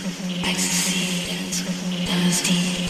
dancing, ecstasy, dancing, deep.